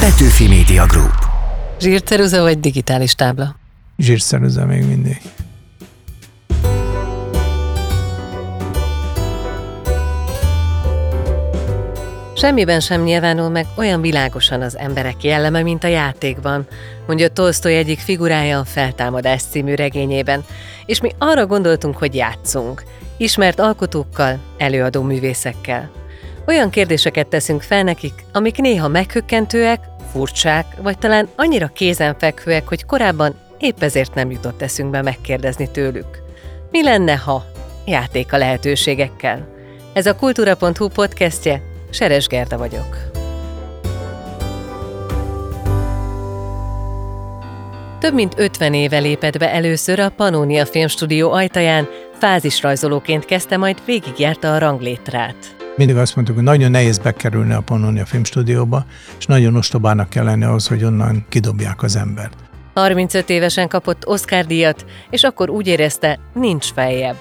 Petőfi Media Group. Zsírceruza vagy digitális tábla? Zsírceruza még mindig. Semmiben sem nyilvánul meg olyan világosan az emberek jelleme, mint a játékban, mondja Tolstoy egyik figurája a Feltámadás című regényében, és mi arra gondoltunk, hogy játszunk, ismert alkotókkal, előadó művészekkel. Olyan kérdéseket teszünk fel nekik, amik néha meghökkentőek, furcsák, vagy talán annyira kézenfekvőek, hogy korábban épp ezért nem jutott eszünkbe megkérdezni tőlük. Mi lenne, ha? Játék a lehetőségekkel. Ez a kultúra.hu podcastje, Seres Gerda vagyok. Több mint 50 éve lépett be először a Pannonia Filmstúdió ajtaján, fázisrajzolóként kezdte, majd végigjárta a ranglétrát. Mindig azt mondtuk, hogy nagyon nehéz bekerülni a Pannonia Filmstúdióba, és nagyon ostobának kell lenni ahhoz, hogy onnan kidobják az embert. 35 évesen kapott Oscar-díjat, és akkor úgy érezte, nincs feljebb.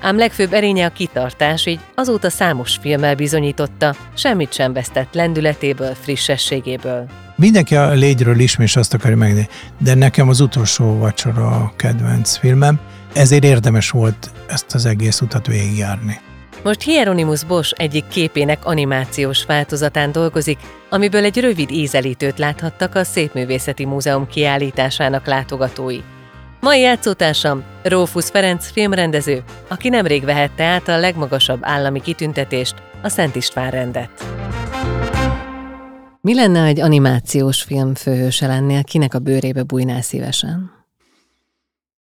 Ám legfőbb erénye a kitartás, így azóta számos filmmel bizonyította, semmit sem vesztett lendületéből, frissességéből. Mindenki a légyről ismét azt akarja megnézni, de nekem az utolsó vacsora a kedvenc filmem, ezért érdemes volt ezt az egész utat végigjárni. Most Hieronymus Bosch egyik képének animációs változatán dolgozik, amiből egy rövid ízelítőt láthattak a Szépművészeti Múzeum kiállításának látogatói. Mai játszótársam Rófusz Ferenc filmrendező, aki nemrég vehette át a legmagasabb állami kitüntetést, a Szent István rendet. Mi lenne egy animációs film főhőse lennél, kinek a bőrébe bújnál szívesen?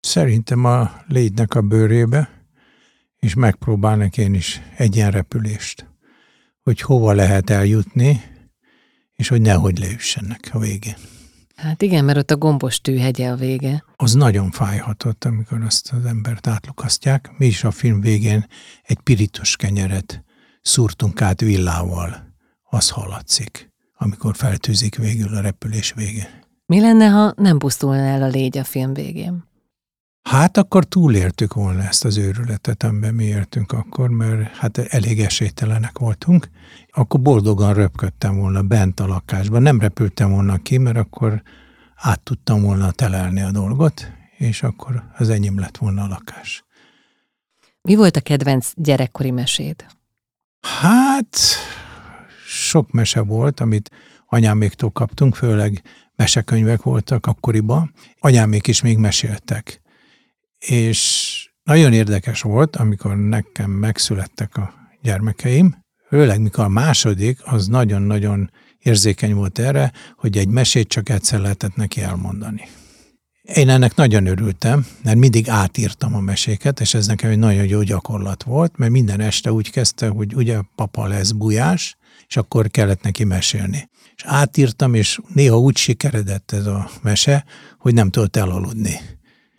Szerintem a légynek a bőrébe, és megpróbálnak én is egyenrepülést, hogy hova lehet eljutni, és hogy nehogy leüssenek a végén. Hát igen, mert ott a gombos tűhegye a vége. Az nagyon fájhatott, amikor azt az embert átlukasztják. Mi is a film végén egy pirítos kenyeret szúrtunk át villával. Az hallatszik, amikor feltűzik végül a repülés végén. Mi lenne, ha nem pusztulna el a légy a film végén? Hát akkor túléltük volna ezt az őrületet, amiben mi éltünk akkor, mert hát elég esélytelenek voltunk. Akkor boldogan röpködtem volna bent a lakásban. Nem repültem volna ki, mert akkor át tudtam volna telelni a dolgot, és akkor az enyém lett volna a lakás. Mi volt a kedvenc gyerekkori meséd? Hát sok mese volt, amit anyáméktól kaptunk, főleg mesekönyvek voltak akkoriban. Anyámék is még meséltek és nagyon érdekes volt, amikor nekem megszülettek a gyermekeim, főleg mikor a második, az nagyon-nagyon érzékeny volt erre, hogy egy mesét csak egyszer lehetett neki elmondani. Én ennek nagyon örültem, mert mindig átírtam a meséket, és ez nekem egy nagyon jó gyakorlat volt, mert minden este úgy kezdte, hogy ugye papa lesz bujás, és akkor kellett neki mesélni. És átírtam, és néha úgy sikeredett ez a mese, hogy nem tudott elaludni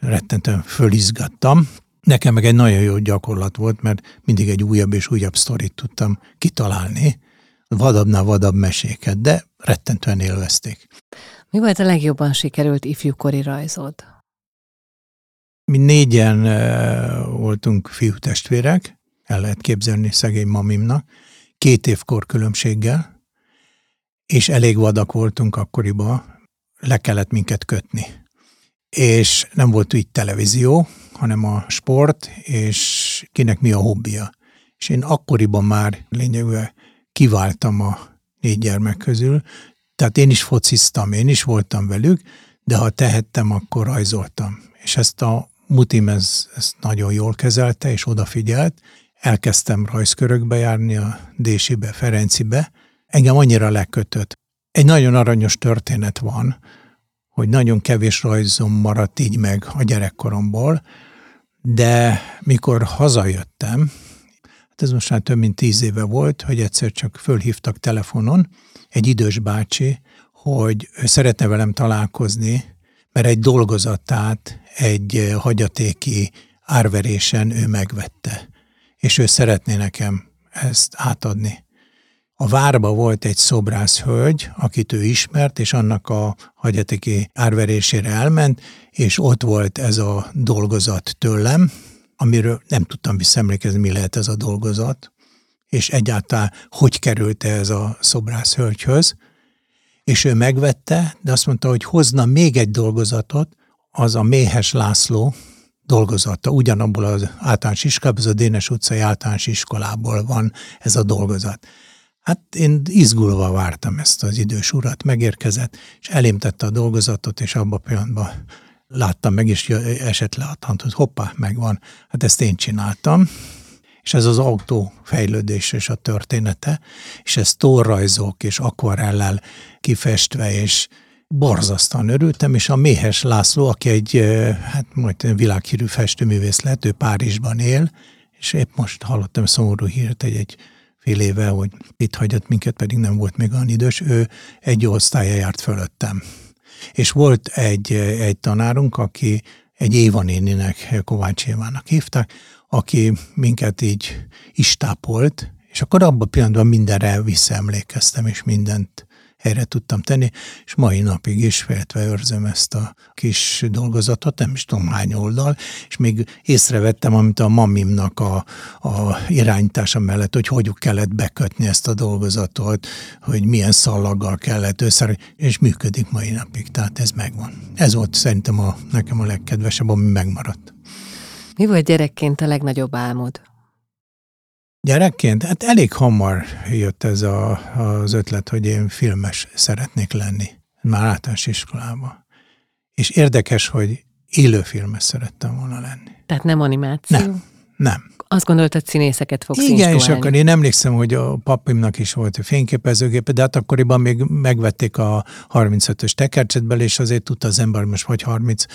rettentően fölizgattam. Nekem meg egy nagyon jó gyakorlat volt, mert mindig egy újabb és újabb sztorit tudtam kitalálni, vadabbnál vadabb meséket, de rettentően élvezték. Mi volt a legjobban sikerült ifjúkori rajzod? Mi négyen uh, voltunk fiú testvérek, el lehet képzelni szegény mamimnak, két évkor különbséggel, és elég vadak voltunk akkoriban, le kellett minket kötni és nem volt így televízió, hanem a sport, és kinek mi a hobbija. És én akkoriban már lényegében kiváltam a négy gyermek közül, tehát én is fociztam, én is voltam velük, de ha tehettem, akkor rajzoltam. És ezt a mutim ez, ezt nagyon jól kezelte, és odafigyelt. Elkezdtem rajzkörökbe járni, a Désibe, Ferencibe. Engem annyira lekötött. Egy nagyon aranyos történet van, hogy nagyon kevés rajzom maradt így meg a gyerekkoromból, de mikor hazajöttem, hát ez most már több mint tíz éve volt, hogy egyszer csak fölhívtak telefonon egy idős bácsi, hogy ő szeretne velem találkozni, mert egy dolgozatát egy hagyatéki árverésen ő megvette, és ő szeretné nekem ezt átadni. A várba volt egy szobrász hölgy, akit ő ismert, és annak a hagyatiki árverésére elment, és ott volt ez a dolgozat tőlem, amiről nem tudtam visszaemlékezni, mi lehet ez a dolgozat, és egyáltalán hogy került ez a szobrász hölgyhöz. és ő megvette, de azt mondta, hogy hozna még egy dolgozatot, az a Méhes László dolgozata, ugyanabból az általános iskolából, az a Dénes utcai általános iskolából van ez a dolgozat. Hát én izgulva vártam ezt az idős urat, megérkezett, és elémtette a dolgozatot, és abban a pillanatban láttam meg, és esett le a tant, hogy hoppá, megvan. Hát ezt én csináltam, és ez az autó fejlődés és a története, és ez tórajzok és akvarellel kifestve, és borzasztóan örültem, és a Méhes László, aki egy hát majd világhírű festőművész lett, ő Párizsban él, és épp most hallottam szomorú hírt egy, egy fél éve, hogy itt hagyott minket, pedig nem volt még olyan idős, ő egy osztálya járt fölöttem. És volt egy, egy tanárunk, aki egy Éva néninek, Kovács Évának hívták, aki minket így istápolt, és akkor abban a pillanatban mindenre visszaemlékeztem, és mindent helyre tudtam tenni, és mai napig is féltve őrzöm ezt a kis dolgozatot, nem is tudom hány oldal, és még észrevettem, amit a mamimnak a, a irányítása mellett, hogy hogy kellett bekötni ezt a dolgozatot, hogy milyen szallaggal kellett össze, és működik mai napig, tehát ez megvan. Ez volt szerintem a, nekem a legkedvesebb, ami megmaradt. Mi volt gyerekként a legnagyobb álmod? Gyerekként? Hát elég hamar jött ez a, az ötlet, hogy én filmes szeretnék lenni. Már általános iskolában. És érdekes, hogy élőfilmes szerettem volna lenni. Tehát nem animáció? Nem, nem. Azt gondoltad, színészeket fogsz Igen, és akkor én emlékszem, hogy a papimnak is volt a fényképezőgépe, de hát akkoriban még megvették a 35-ös tekercsetből, és azért tudta az ember, most vagy 36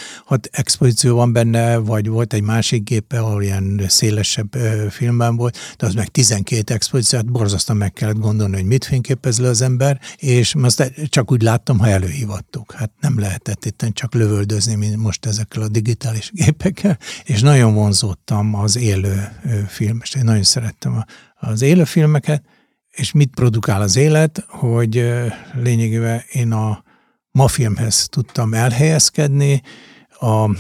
expozíció van benne, vagy volt egy másik gépe, ahol ilyen szélesebb filmben volt, de az meg 12 expozíció, hát borzasztóan meg kellett gondolni, hogy mit fényképez le az ember, és azt csak úgy láttam, ha előhívattuk. Hát nem lehetett itt csak lövöldözni, mint most ezekkel a digitális gépekkel, és nagyon vonzódtam az élő film, és én nagyon szerettem az élőfilmeket, és mit produkál az élet, hogy lényegében én a ma filmhez tudtam elhelyezkedni, a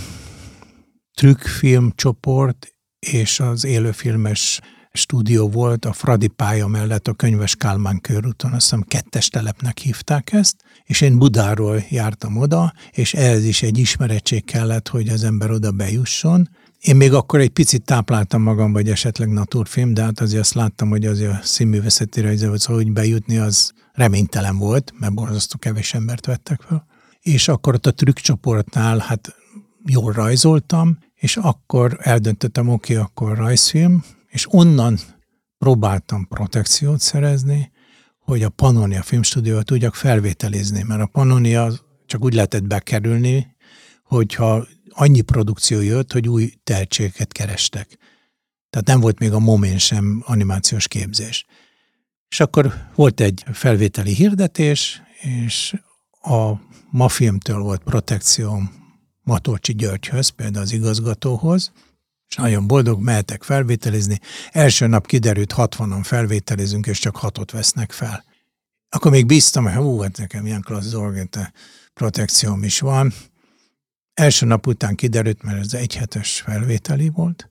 trükkfilm csoport és az élőfilmes stúdió volt a Fradi pálya mellett a Könyves Kálmán körúton, azt hiszem kettes telepnek hívták ezt, és én Budáról jártam oda, és ehhez is egy ismerettség kellett, hogy az ember oda bejusson, én még akkor egy picit tápláltam magam, vagy esetleg naturfilm, de hát azért azt láttam, hogy az a színművészeti rajzoló, szóval hogy bejutni az reménytelen volt, mert borzasztó kevés embert vettek fel. És akkor ott a trükkcsoportnál hát jól rajzoltam, és akkor eldöntöttem, oké, okay, akkor rajzfilm, és onnan próbáltam protekciót szerezni, hogy a Pannonia filmstúdiót tudjak felvételizni, mert a Pannonia csak úgy lehetett bekerülni, hogyha annyi produkció jött, hogy új tehetségeket kerestek. Tehát nem volt még a Momén sem animációs képzés. És akkor volt egy felvételi hirdetés, és a Mafilmtől volt protekcióm Matolcsi Györgyhöz, például az igazgatóhoz, és nagyon boldog, mehetek felvételizni. Első nap kiderült, 60-an felvételizünk, és csak hatot vesznek fel. Akkor még bíztam, hogy hú, hát nekem ilyen klassz dolog, protekcióm is van. Első nap után kiderült, mert ez egy hetes felvételi volt,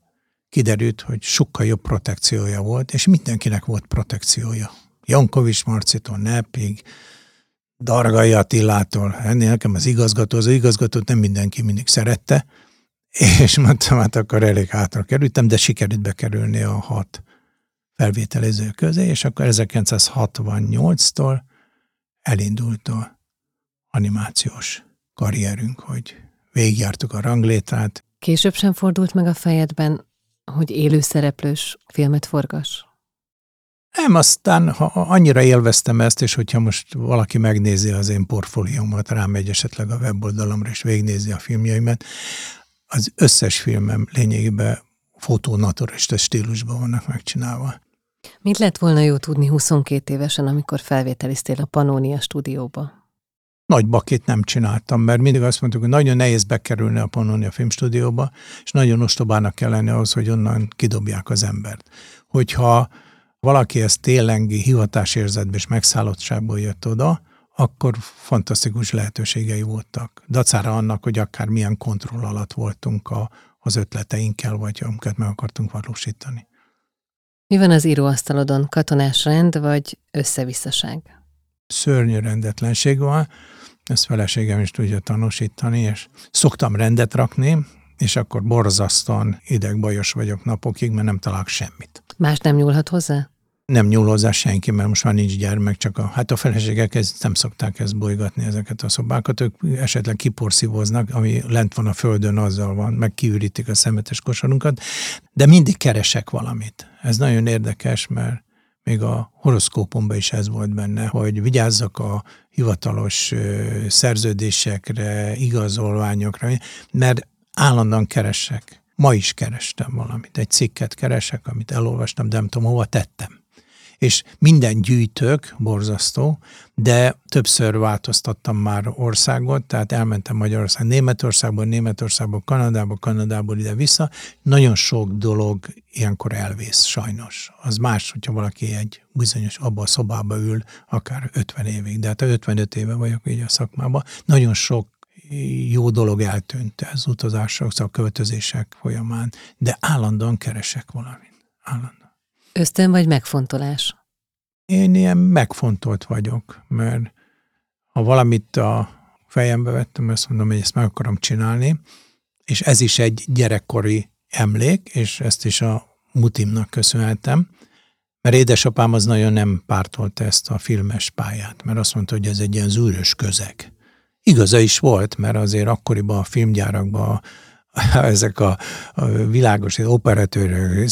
kiderült, hogy sokkal jobb protekciója volt, és mindenkinek volt protekciója. Jankovics Marcitól, Nepig, Dargai Attilától, ennél nekem az igazgató, az igazgatót nem mindenki mindig szerette, és mondtam, hát akkor elég hátra kerültem, de sikerült bekerülni a hat felvételező közé, és akkor 1968-tól elindult a animációs karrierünk, hogy végigjártuk a ranglétrát. Később sem fordult meg a fejedben, hogy élőszereplős filmet forgas? Nem, aztán ha annyira élveztem ezt, és hogyha most valaki megnézi az én portfóliómat, rámegy esetleg a weboldalamra, és végnézi a filmjeimet, az összes filmem lényegében fotónaturista stílusban vannak megcsinálva. Mit lett volna jó tudni 22 évesen, amikor felvételiztél a Pannonia stúdióba? Nagy bakét nem csináltam, mert mindig azt mondtuk, hogy nagyon nehéz bekerülni a Pannonia filmstúdióba, és nagyon ostobának kell lenni ahhoz, hogy onnan kidobják az embert. Hogyha valaki ezt télengi hivatásérzetbe és megszállottságból jött oda, akkor fantasztikus lehetőségei voltak. Dacára annak, hogy akár milyen kontroll alatt voltunk a, az ötleteinkkel, vagy amiket meg akartunk valósítani. Mi van az íróasztalodon? Katonás rend, vagy összevisszaság? Szörnyű rendetlenség van, ezt feleségem is tudja tanúsítani, és szoktam rendet rakni, és akkor borzasztóan idegbajos vagyok napokig, mert nem találok semmit. Más nem nyúlhat hozzá? Nem nyúl hozzá senki, mert most már nincs gyermek, csak a, hát a feleségek ez, nem szokták ezt bolygatni, ezeket a szobákat, ők esetleg kiporszívoznak, ami lent van a földön, azzal van, meg kiürítik a szemetes kosarunkat, de mindig keresek valamit. Ez nagyon érdekes, mert még a horoszkópomban is ez volt benne, hogy vigyázzak a hivatalos szerződésekre, igazolványokra, mert állandóan keresek. Ma is kerestem valamit, egy cikket keresek, amit elolvastam, de nem tudom, hova tettem és minden gyűjtök, borzasztó, de többször változtattam már országot, tehát elmentem Magyarország, Németországból, Németországból, Kanadából, Kanadából ide-vissza. Nagyon sok dolog ilyenkor elvész, sajnos. Az más, hogyha valaki egy bizonyos abba a szobába ül, akár 50 évig, de hát 55 éve vagyok így a szakmában. Nagyon sok jó dolog eltűnt az utazások, a költözések folyamán, de állandóan keresek valamit. Állandóan. Ösztön vagy megfontolás? Én ilyen megfontolt vagyok, mert ha valamit a fejembe vettem, azt mondom, hogy ezt meg akarom csinálni, és ez is egy gyerekkori emlék, és ezt is a mutimnak köszönhetem, mert édesapám az nagyon nem pártolta ezt a filmes pályát, mert azt mondta, hogy ez egy ilyen zűrös közeg. Igaza is volt, mert azért akkoriban a filmgyárakban ezek a, a világos operatőrök,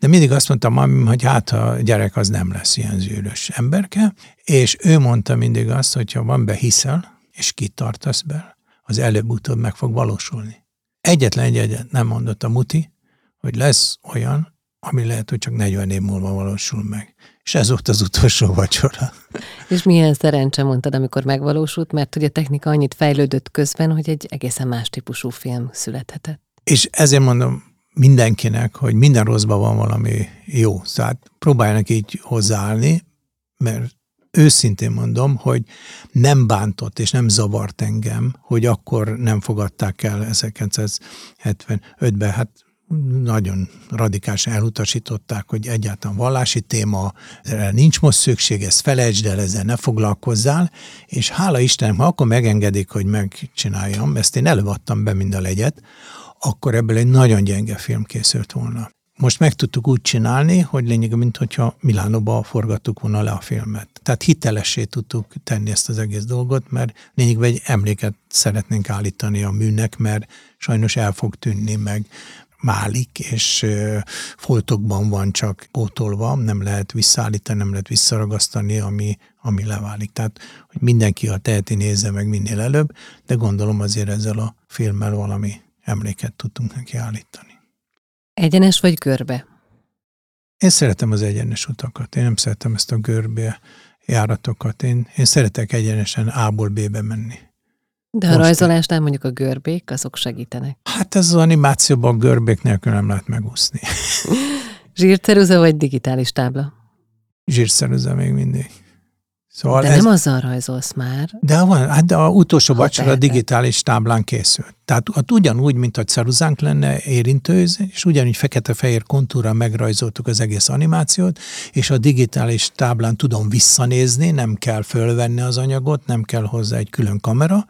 de mindig azt mondtam, hogy hát a gyerek az nem lesz ilyen zűrös emberke, és ő mondta mindig azt, hogy ha van behiszel, és kitartasz be, az előbb-utóbb meg fog valósulni. Egyetlen egy egyet nem mondott a muti, hogy lesz olyan, ami lehet, hogy csak 40 év múlva valósul meg. És ez volt az utolsó vacsora. És milyen szerencse mondtad, amikor megvalósult, mert hogy a technika annyit fejlődött közben, hogy egy egészen más típusú film születhetett. És ezért mondom mindenkinek, hogy minden rosszban van valami jó. Tehát próbáljanak így hozzáállni, mert őszintén mondom, hogy nem bántott és nem zavart engem, hogy akkor nem fogadták el 1975-ben. Hát nagyon radikálisan elutasították, hogy egyáltalán vallási téma, erre nincs most szükség, ezt felejtsd el, ezzel ne foglalkozzál, és hála Istennek, ha akkor megengedik, hogy megcsináljam, ezt én előadtam be mind a legyet, akkor ebből egy nagyon gyenge film készült volna. Most meg tudtuk úgy csinálni, hogy lényegében, mint hogyha Milánóba forgattuk volna le a filmet. Tehát hitelessé tudtuk tenni ezt az egész dolgot, mert lényegében egy emléket szeretnénk állítani a műnek, mert sajnos el fog tűnni, meg málik, és foltokban van csak pótolva, nem lehet visszaállítani, nem lehet visszaragasztani, ami, ami leválik. Tehát, hogy mindenki a teheti nézze meg minél előbb, de gondolom azért ezzel a filmmel valami emléket tudtunk neki állítani. Egyenes vagy görbe? Én szeretem az egyenes utakat, én nem szeretem ezt a görbe járatokat. Én, én szeretek egyenesen A-ból B-be menni. De a rajzolásnál mondjuk a görbék, azok segítenek. Hát ez az animációban a görbék nélkül nem lehet megúszni. Zsírceruza vagy digitális tábla? Zsírceruza még mindig. Szóval de ez, nem azzal rajzolsz már. De van, hát de a utolsó vacsora digitális táblán készült. Tehát hát ugyanúgy, mint a ceruzánk lenne érintőz, és ugyanúgy fekete-fehér kontúra megrajzoltuk az egész animációt, és a digitális táblán tudom visszanézni, nem kell fölvenni az anyagot, nem kell hozzá egy külön kamera,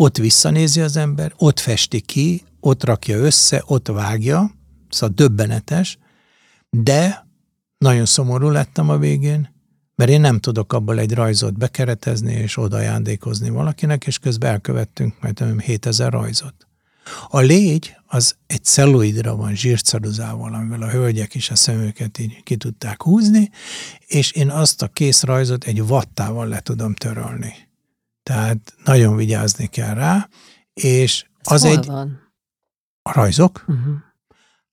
ott visszanézi az ember, ott festi ki, ott rakja össze, ott vágja, szóval döbbenetes, de nagyon szomorú lettem a végén, mert én nem tudok abból egy rajzot bekeretezni és oda ajándékozni valakinek, és közben elkövettünk majd 7000 rajzot. A légy az egy celluidra van zsírceruzával, amivel a hölgyek is a szemüket így ki tudták húzni, és én azt a kész rajzot egy vattával le tudom törölni. Tehát nagyon vigyázni kell rá, és Ez az egy... Van? A rajzok? Uh-huh.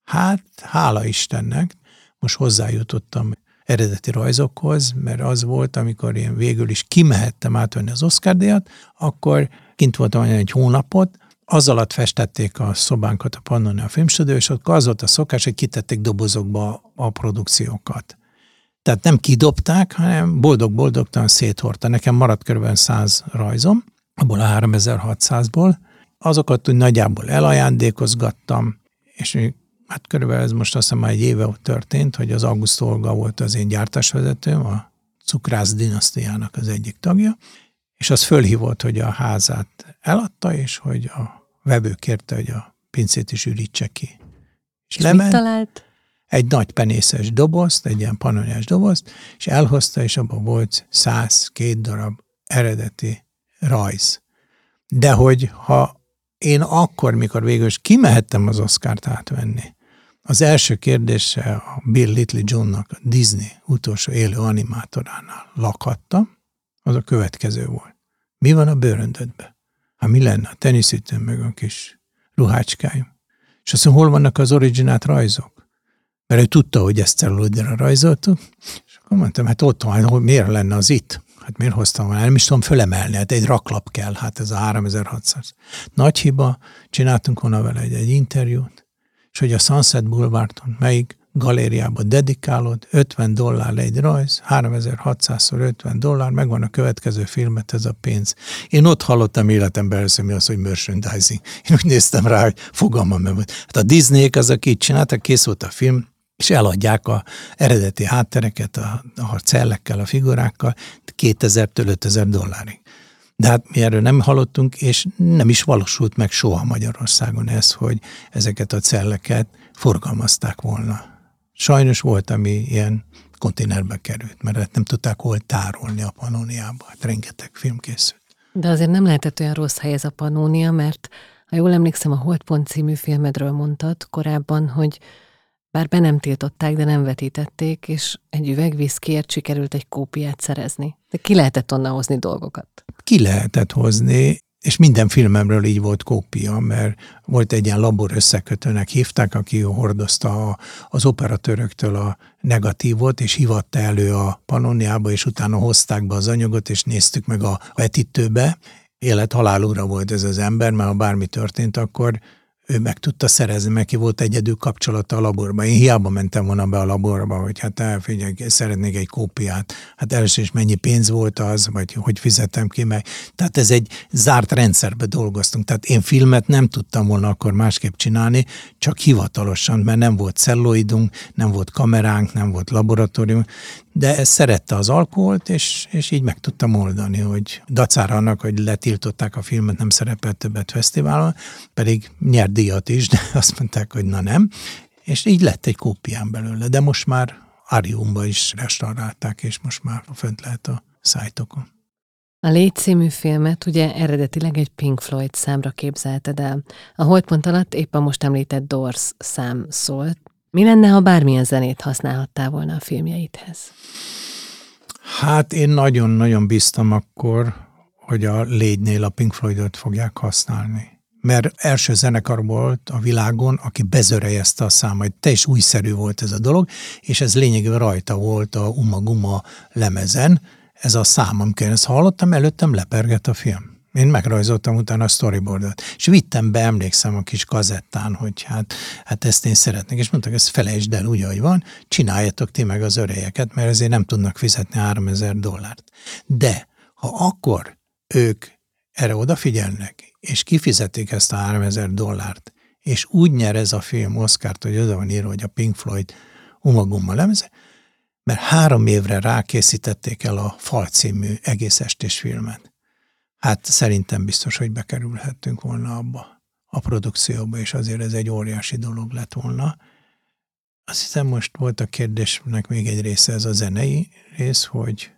Hát, hála Istennek, most hozzájutottam eredeti rajzokhoz, mert az volt, amikor én végül is kimehettem átvenni az Oscar díjat, akkor kint voltam egy hónapot, az alatt festették a szobánkat a Pannonia Filmstúdió, és ott az volt a szokás, hogy kitették dobozokba a produkciókat. Tehát nem kidobták, hanem boldog-boldogtalan széthordta. Nekem maradt kb. 100 rajzom, abból a 3600-ból. Azokat úgy nagyjából elajándékozgattam, és hát körülbelül ez most azt hiszem már egy éve történt, hogy az August Olga volt az én gyártásvezetőm a cukrász dinasztiának az egyik tagja, és az fölhívott, hogy a házát eladta, és hogy a vevő kérte, hogy a pincét is ürítse ki. És, és lement, mit talált? Egy nagy penészes dobozt, egy ilyen panonyás dobozt, és elhozta, és abban volt száz, két darab eredeti rajz. De hogy ha én akkor, mikor végül is kimehettem az Oscárt átvenni, az első kérdése a Bill Little Johnnak, a Disney utolsó élő animátoránál lakhattam, az a következő volt. Mi van a bőröndödbe? Hát mi lenne a teniszütőm meg a kis ruhácskáim? És azt mondja, hol vannak az originát rajzok? Mert ő tudta, hogy ezt cellulóidra rajzoltuk, és akkor mondtam, hát ott van, hogy miért lenne az itt? Hát miért hoztam volna? Nem is tudom fölemelni, hát egy raklap kell, hát ez a 3600. Nagy hiba, csináltunk volna vele egy, egy interjút, és hogy a Sunset Boulevardon melyik galériába dedikálod, 50 dollár egy rajz, 3600-szor 50 dollár, megvan a következő filmet, ez a pénz. Én ott hallottam életemben először mi az, hogy merchandising. Én úgy néztem rá, hogy fogalmam nem volt. Hát a Disney-ek az, aki itt csináltak, kész volt a film, és eladják a eredeti háttereket a, a cellekkel, a figurákkal 2000-től 5000 dollárig. De hát mi erről nem hallottunk, és nem is valósult meg soha Magyarországon ez, hogy ezeket a celleket forgalmazták volna. Sajnos volt, ami ilyen konténerbe került, mert hát nem tudták hol tárolni a Panóniába. Hát rengeteg film készült. De azért nem lehetett olyan rossz hely ez a Panónia, mert ha jól emlékszem, a Holdpont című filmedről mondtad korábban, hogy bár be nem tiltották, de nem vetítették, és egy üveg viszkiért sikerült egy kópiát szerezni. De ki lehetett onnan hozni dolgokat? Ki lehetett hozni, és minden filmemről így volt kópia, mert volt egy ilyen labor összekötőnek hívták, aki hordozta a, az operatőröktől a negatívot, és hivatta elő a panoniába, és utána hozták be az anyagot, és néztük meg a vetítőbe. Élet halálúra volt ez az ember, mert ha bármi történt, akkor ő meg tudta szerezni, mert ki volt egyedül kapcsolata a laborban. Én hiába mentem volna be a laborba, hogy hát elfigyelj, szeretnék egy kópiát. Hát először is mennyi pénz volt az, vagy hogy fizettem ki meg. Tehát ez egy zárt rendszerbe dolgoztunk. Tehát én filmet nem tudtam volna akkor másképp csinálni, csak hivatalosan, mert nem volt celloidunk, nem volt kameránk, nem volt laboratórium de szerette az alkoholt, és, és így meg tudtam oldani, hogy dacára annak, hogy letiltották a filmet, nem szerepelt többet fesztiválon, pedig nyert díjat is, de azt mondták, hogy na nem, és így lett egy kópián belőle, de most már Ariumba is restaurálták, és most már fönt lehet a szájtokon. A Légy című filmet ugye eredetileg egy Pink Floyd számra képzelted el. A holdpont alatt épp a most említett Doors szám szólt, mi lenne, ha bármilyen zenét használhattál volna a filmjeidhez? Hát én nagyon-nagyon bíztam akkor, hogy a légynél a Pink Floydot fogják használni. Mert első zenekar volt a világon, aki bezörejezte a számait. Is újszerű volt ez a dolog, és ez lényegében rajta volt a Uma Guma lemezen. Ez a szám, amikor ezt hallottam, előttem lepergett a film. Én megrajzoltam utána a storyboardot, és vittem be, emlékszem a kis kazettán, hogy hát, hát ezt én szeretnék, és mondtak, ezt felejtsd el úgy, ahogy van, csináljatok ti meg az örejeket, mert ezért nem tudnak fizetni 3000 dollárt. De ha akkor ők erre odafigyelnek, és kifizetik ezt a 3000 dollárt, és úgy nyer ez a film Oscárt, hogy oda van írva, hogy a Pink Floyd umagumma lemeze, mert három évre rákészítették el a Fal című egész estés filmet hát szerintem biztos, hogy bekerülhettünk volna abba a produkcióba, és azért ez egy óriási dolog lett volna. Azt hiszem most volt a kérdésnek még egy része, ez a zenei rész, hogy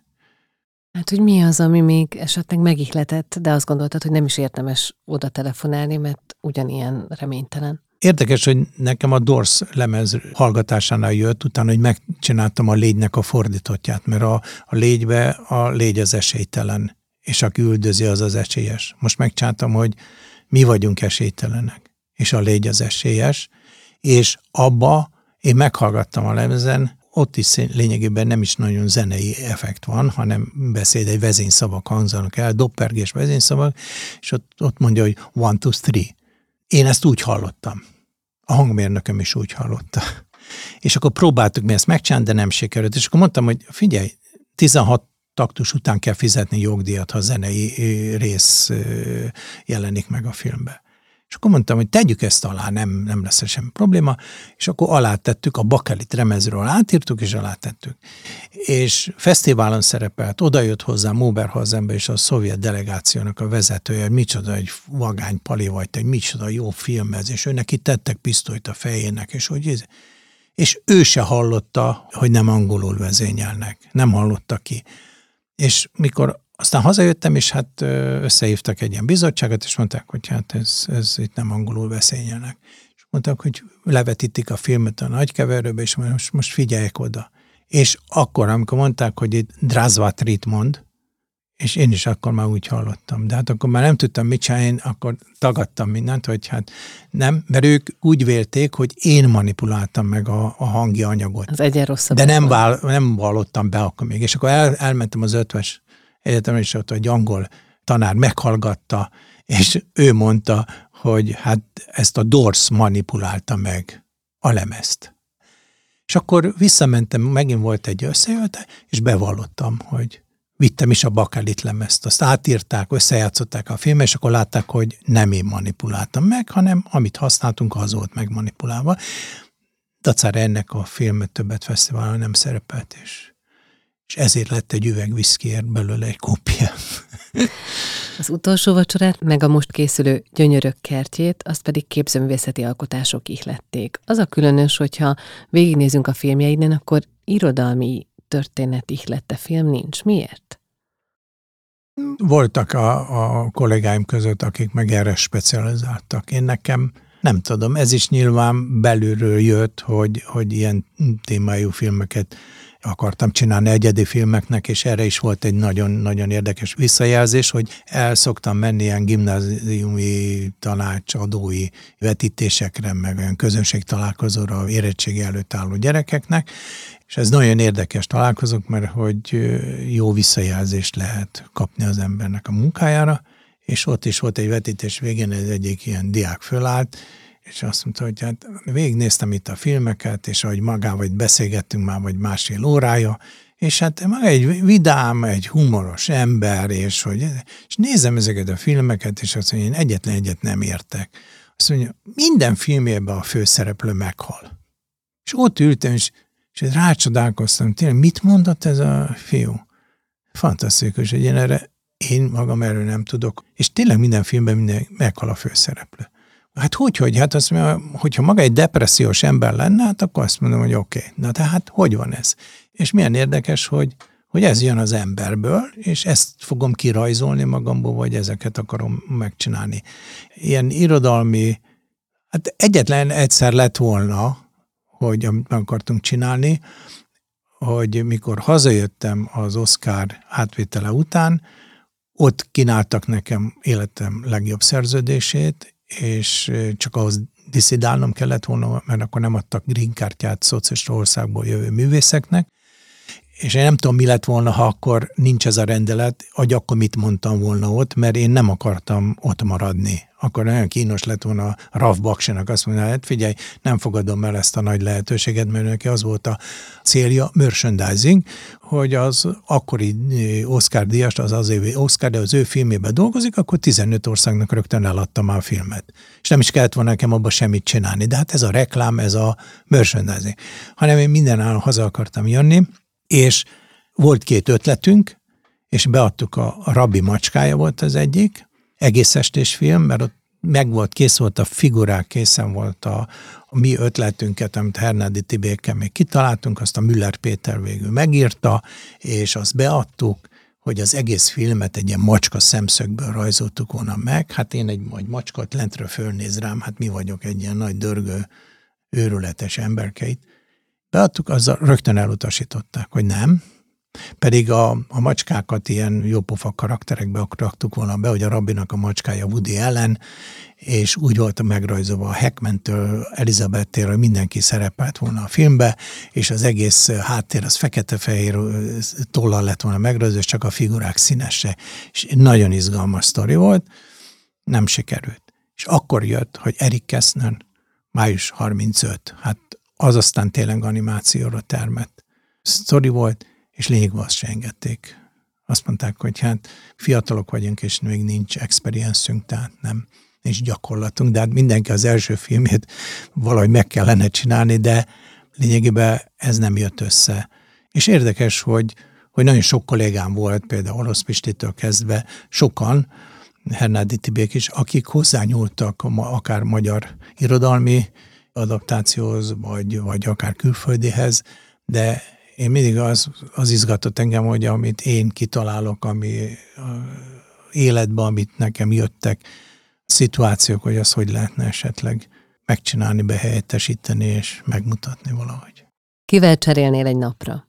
Hát, hogy mi az, ami még esetleg megihletett, de azt gondoltad, hogy nem is érdemes oda telefonálni, mert ugyanilyen reménytelen. Érdekes, hogy nekem a Dors lemez hallgatásánál jött, utána, hogy megcsináltam a légynek a fordítottját, mert a, a légybe a légy az esélytelen és aki üldözi, az az esélyes. Most megcsántam, hogy mi vagyunk esélytelenek, és a légy az esélyes, és abba én meghallgattam a lemezen, ott is lényegében nem is nagyon zenei effekt van, hanem beszéd, egy vezényszavak hangzanak el, doppergés vezényszavak, és ott, ott mondja, hogy one, two, three. Én ezt úgy hallottam. A hangmérnököm is úgy hallotta. És akkor próbáltuk mi ezt megcsinálni, de nem sikerült. És akkor mondtam, hogy figyelj, 16 taktus után kell fizetni jogdíjat, ha zenei rész jelenik meg a filmbe. És akkor mondtam, hogy tegyük ezt alá, nem, nem lesz semmi probléma, és akkor alátettük, a bakelit remezről átírtuk, és alátettük. És fesztiválon szerepelt, oda jött hozzá Móberhazembe és a szovjet delegációnak a vezetője, hogy micsoda egy vagány pali vagy, egy micsoda jó film ez, és ő neki tettek pisztolyt a fejének, és hogy ez, és ő se hallotta, hogy nem angolul vezényelnek. Nem hallotta ki. És mikor aztán hazajöttem, és hát összehívtak egy ilyen bizottságot, és mondták, hogy hát ez, ez itt nem angolul vezényelnek. És mondták, hogy levetítik a filmet a nagykeverőbe, és most, most figyeljek oda. És akkor, amikor mondták, hogy itt Drazvatrit mond, és én is akkor már úgy hallottam. De hát akkor már nem tudtam mit csinálni, én akkor tagadtam mindent, hogy hát nem, mert ők úgy vélték, hogy én manipuláltam meg a, a hangi anyagot. Az egyen rosszabb. De nem, vál, nem vallottam be akkor még. És akkor el, elmentem az ötves egyetemre, és ott egy angol tanár meghallgatta, és ő mondta, hogy hát ezt a Dors manipulálta meg a lemezt. És akkor visszamentem, megint volt egy összejölte, és bevallottam, hogy vittem is a bakelit lemezt, azt átírták, összejátszották a filmet, és akkor látták, hogy nem én manipuláltam meg, hanem amit használtunk, az volt megmanipulálva. Dacára ennek a filmet többet fesztiválon nem szerepelt, és, és ezért lett egy üveg viszkiért belőle egy kópia. Az utolsó vacsorát, meg a most készülő gyönyörök kertjét, azt pedig képzőművészeti alkotások ihlették. Az a különös, hogyha végignézünk a filmjeiden, akkor irodalmi történet ihlette film nincs. Miért? Voltak a, a kollégáim között, akik meg erre specializáltak. Én nekem nem tudom, ez is nyilván belülről jött, hogy, hogy ilyen témájú filmeket akartam csinálni egyedi filmeknek, és erre is volt egy nagyon-nagyon érdekes visszajelzés, hogy el szoktam menni ilyen gimnáziumi tanácsadói vetítésekre, meg olyan találkozóra érettségi előtt álló gyerekeknek, és ez nagyon érdekes találkozók, mert hogy jó visszajelzést lehet kapni az embernek a munkájára, és ott is volt egy vetítés végén, ez egyik ilyen diák fölállt, és azt mondta, hogy hát végignéztem itt a filmeket, és ahogy magával beszélgettünk már, vagy másfél órája, és hát maga egy vidám, egy humoros ember, és hogy és nézem ezeket a filmeket, és azt mondja, én egyetlen egyet nem értek. Azt mondja, minden filmjében a főszereplő meghal. És ott ültem, és, és rácsodálkoztam, tényleg mit mondott ez a fiú? Fantasztikus, hogy én erre, én magam erről nem tudok. És tényleg minden filmben minden meghal a főszereplő. Hát hogy, hogy? Hát azt mondja, hogyha maga egy depressziós ember lenne, hát akkor azt mondom, hogy oké. Okay. Na tehát hogy van ez? És milyen érdekes, hogy, hogy ez jön az emberből, és ezt fogom kirajzolni magamból, vagy ezeket akarom megcsinálni. Ilyen irodalmi, hát egyetlen egyszer lett volna, hogy amit meg akartunk csinálni, hogy mikor hazajöttem az Oscar átvétele után, ott kínáltak nekem életem legjobb szerződését, és csak ahhoz diszidálnom kellett volna, mert akkor nem adtak green kártyát szocialista országból jövő művészeknek, és én nem tudom, mi lett volna, ha akkor nincs ez a rendelet, hogy akkor mit mondtam volna ott, mert én nem akartam ott maradni. Akkor nagyon kínos lett volna a Raf Baksinak azt mondani, hát figyelj, nem fogadom el ezt a nagy lehetőséget, mert neki az volt a célja, merchandising, hogy az akkori Oscar díjast, az az évi Oscar, de az ő filmében dolgozik, akkor 15 országnak rögtön eladtam a filmet. És nem is kellett volna nekem abba semmit csinálni. De hát ez a reklám, ez a merchandising. Hanem én minden áll haza akartam jönni, és volt két ötletünk, és beadtuk a, a Rabbi macskája volt az egyik, egész estés film, mert ott meg volt, kész volt a figurák, készen volt a, a mi ötletünket, amit Hernádi Tibékkel még kitaláltunk, azt a Müller Péter végül megírta, és azt beadtuk, hogy az egész filmet egy ilyen macska szemszögből rajzoltuk volna meg. Hát én egy majd macskat lentről fölnéz rám, hát mi vagyok egy ilyen nagy dörgő, őrületes emberkeit. Beadtuk, azzal rögtön elutasították, hogy nem, pedig a, a macskákat ilyen jópofa karakterekbe raktuk volna be, hogy a rabbinak a macskája Woody ellen, és úgy volt megrajzolva a Heckmentől Elizabeth-től, mindenki szerepelt volna a filmbe, és az egész háttér az fekete-fehér tollal lett volna megrajzolva, csak a figurák színese. És nagyon izgalmas sztori volt, nem sikerült. És akkor jött, hogy Erik Kessner május 35, hát az aztán tényleg animációra termett. Sztori volt, és lényegben azt se engedték. Azt mondták, hogy hát fiatalok vagyunk, és még nincs experience tehát nem, nincs gyakorlatunk, de hát mindenki az első filmét valahogy meg kellene csinálni, de lényegében ez nem jött össze. És érdekes, hogy, hogy nagyon sok kollégám volt, például Orosz Pistitől kezdve, sokan, Hernádi Tibék is, akik hozzányúltak akár magyar irodalmi adaptációhoz, vagy, vagy akár külföldihez, de én mindig az, az izgatott engem, hogy amit én kitalálok, ami életben, amit nekem jöttek, szituációk, hogy az hogy lehetne esetleg megcsinálni, behelyettesíteni és megmutatni valahogy. Kivel cserélnél egy napra?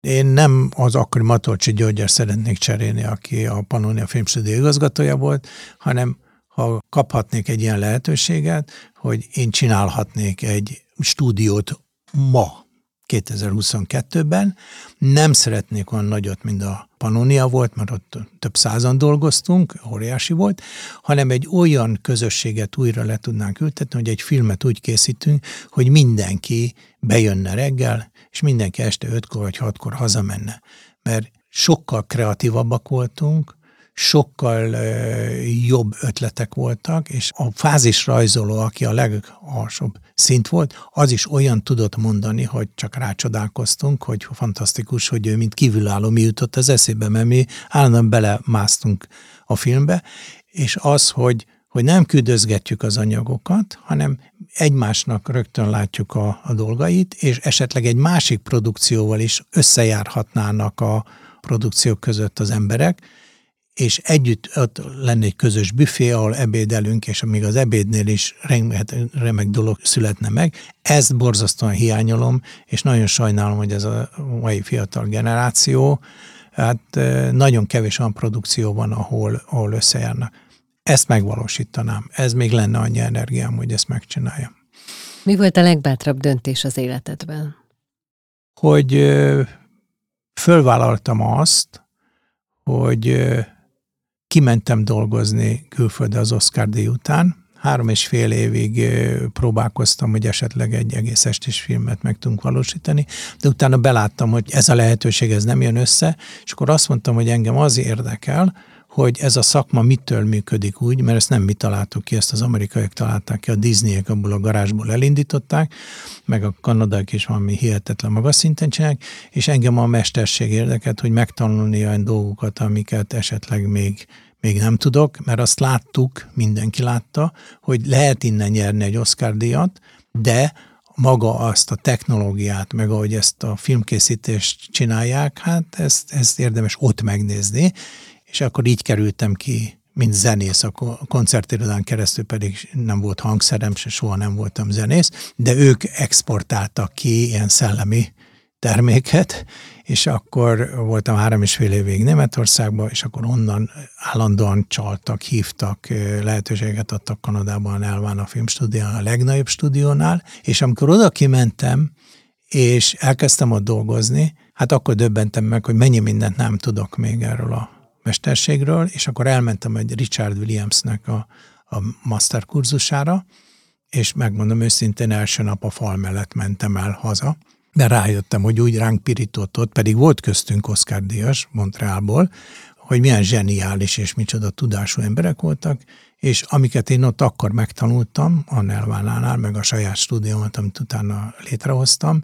Én nem az akkori Matolcsi Györgyel szeretnék cserélni, aki a Pannonia Filmstúdió igazgatója volt, hanem ha kaphatnék egy ilyen lehetőséget, hogy én csinálhatnék egy stúdiót ma, 2022-ben. Nem szeretnék olyan nagyot, mint a Pannonia volt, mert ott több százan dolgoztunk, óriási volt, hanem egy olyan közösséget újra le tudnánk ültetni, hogy egy filmet úgy készítünk, hogy mindenki bejönne reggel, és mindenki este ötkor vagy hatkor hazamenne. Mert sokkal kreatívabbak voltunk, sokkal jobb ötletek voltak, és a fázisrajzoló, aki a legalsóbb szint volt, az is olyan tudott mondani, hogy csak rácsodálkoztunk, hogy fantasztikus, hogy ő mint kívülálló mi jutott az eszébe, mert mi állandóan belemásztunk a filmbe, és az, hogy hogy nem küldözgetjük az anyagokat, hanem egymásnak rögtön látjuk a, a dolgait, és esetleg egy másik produkcióval is összejárhatnának a produkciók között az emberek, és együtt ott lenne egy közös büfé, ahol ebédelünk, és amíg az ebédnél is remek, remek dolog születne meg. Ezt borzasztóan hiányolom, és nagyon sajnálom, hogy ez a mai fiatal generáció, hát nagyon kevés olyan produkció van, ahol, ahol összejárnak. Ezt megvalósítanám. Ez még lenne annyi energiám, hogy ezt megcsináljam. Mi volt a legbátrabb döntés az életedben? Hogy fölvállaltam azt, hogy kimentem dolgozni külföldre az Oscar díj után. Három és fél évig próbálkoztam, hogy esetleg egy egész estés filmet meg tudunk valósítani, de utána beláttam, hogy ez a lehetőség ez nem jön össze, és akkor azt mondtam, hogy engem az érdekel, hogy ez a szakma mitől működik úgy, mert ezt nem mi találtuk ki, ezt az amerikaiak találták ki, a Disneyek abból a garázsból elindították, meg a kanadaiak is valami hihetetlen magas szinten csinálják, és engem a mesterség érdekelt, hogy megtanulni olyan dolgokat, amiket esetleg még még nem tudok, mert azt láttuk, mindenki látta, hogy lehet innen nyerni egy Oscar díjat, de maga azt a technológiát, meg ahogy ezt a filmkészítést csinálják, hát ezt, ezt érdemes ott megnézni, és akkor így kerültem ki, mint zenész, a koncertirodán keresztül pedig nem volt hangszerem, se soha nem voltam zenész, de ők exportáltak ki ilyen szellemi terméket, és akkor voltam három és fél évig Németországban, és akkor onnan állandóan csaltak, hívtak, lehetőséget adtak Kanadában, Elván a filmstúdión, a legnagyobb stúdiónál, és amikor oda kimentem, és elkezdtem ott dolgozni, hát akkor döbbentem meg, hogy mennyi mindent nem tudok még erről a mesterségről, és akkor elmentem egy Richard Williamsnek a, a master kurzusára, és megmondom őszintén, első nap a fal mellett mentem el haza, de rájöttem, hogy úgy ránk pirított ott, pedig volt köztünk Oscar Díjas Montrealból, hogy milyen zseniális és micsoda tudású emberek voltak, és amiket én ott akkor megtanultam, a Nelvánánál, meg a saját stúdiómat, amit utána létrehoztam,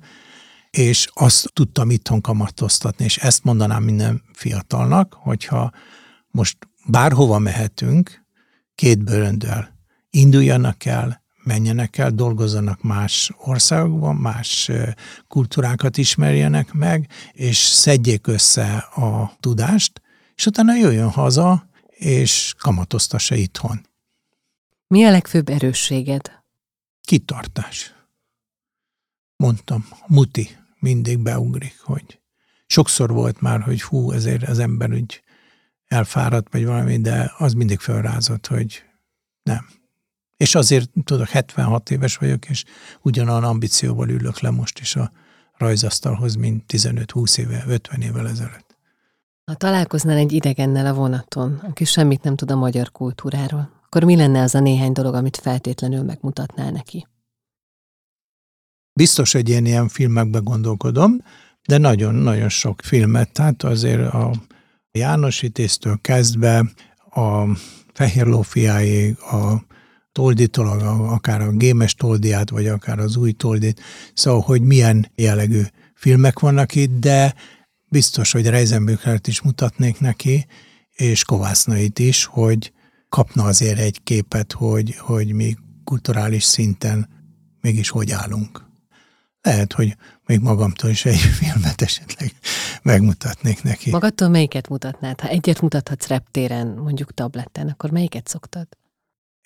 és azt tudtam itthon kamatoztatni, és ezt mondanám minden fiatalnak, hogyha most bárhova mehetünk, két bőröndel induljanak el, menjenek el, dolgozzanak más országokban, más kultúrákat ismerjenek meg, és szedjék össze a tudást, és utána jöjjön haza, és kamatoztassa itthon. Mi a legfőbb erősséged? Kitartás. Mondtam, muti, mindig beugrik, hogy sokszor volt már, hogy hú, ezért az ember úgy elfáradt, vagy valami, de az mindig felrázott, hogy nem. És azért, tudok, 76 éves vagyok, és ugyanolyan ambícióval ülök le most is a rajzasztalhoz, mint 15-20 éve, 50 évvel ezelőtt. Ha találkoznál egy idegennel a vonaton, aki semmit nem tud a magyar kultúráról, akkor mi lenne az a néhány dolog, amit feltétlenül megmutatnál neki? Biztos, hogy én ilyen filmekben gondolkodom, de nagyon-nagyon sok filmet, tehát azért a János Vitéztől kezdve a fehér lófiáig, a tolditól, akár a gémes toldiát, vagy akár az új toldit, szóval, hogy milyen jellegű filmek vannak itt, de biztos, hogy Reisenbüchert is mutatnék neki, és Kovásznait is, hogy kapna azért egy képet, hogy, hogy mi kulturális szinten mégis hogy állunk. Lehet, hogy még magamtól is egy filmet esetleg megmutatnék neki. Magadtól melyiket mutatnád? Ha egyet mutathatsz reptéren, mondjuk tabletten, akkor melyiket szoktad?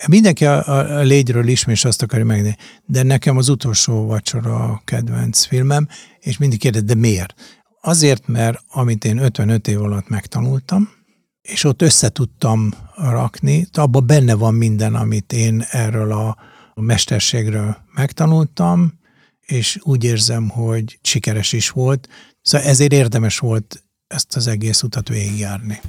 Mindenki a, a, a légyről ismer, és azt akarja megnézni. De nekem az utolsó vacsora a kedvenc filmem, és mindig kérdez, de miért? Azért, mert amit én 55 év alatt megtanultam, és ott össze tudtam rakni, abban benne van minden, amit én erről a, a mesterségről megtanultam, és úgy érzem, hogy sikeres is volt. Szóval ezért érdemes volt ezt az egész utat végigjárni.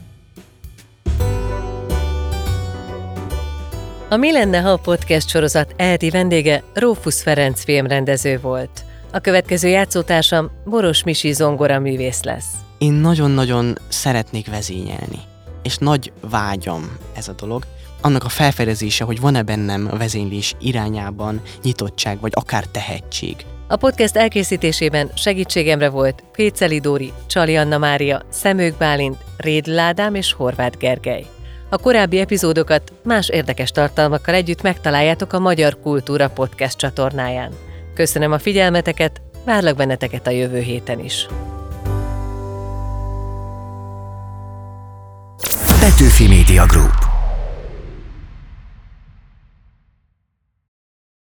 A Mi lenne, ha a podcast sorozat eheti vendége Rófusz Ferenc filmrendező volt. A következő játszótársam Boros Misi zongora művész lesz. Én nagyon-nagyon szeretnék vezényelni, és nagy vágyam ez a dolog. Annak a felfedezése, hogy van-e bennem a vezénylés irányában nyitottság, vagy akár tehetség. A podcast elkészítésében segítségemre volt Péceli Dóri, Csali Anna Mária, Szemők Bálint, Rédl Ádám és Horváth Gergely. A korábbi epizódokat más érdekes tartalmakkal együtt megtaláljátok a Magyar Kultúra Podcast csatornáján. Köszönöm a figyelmeteket, várlak benneteket a jövő héten is. Petőfi Media Group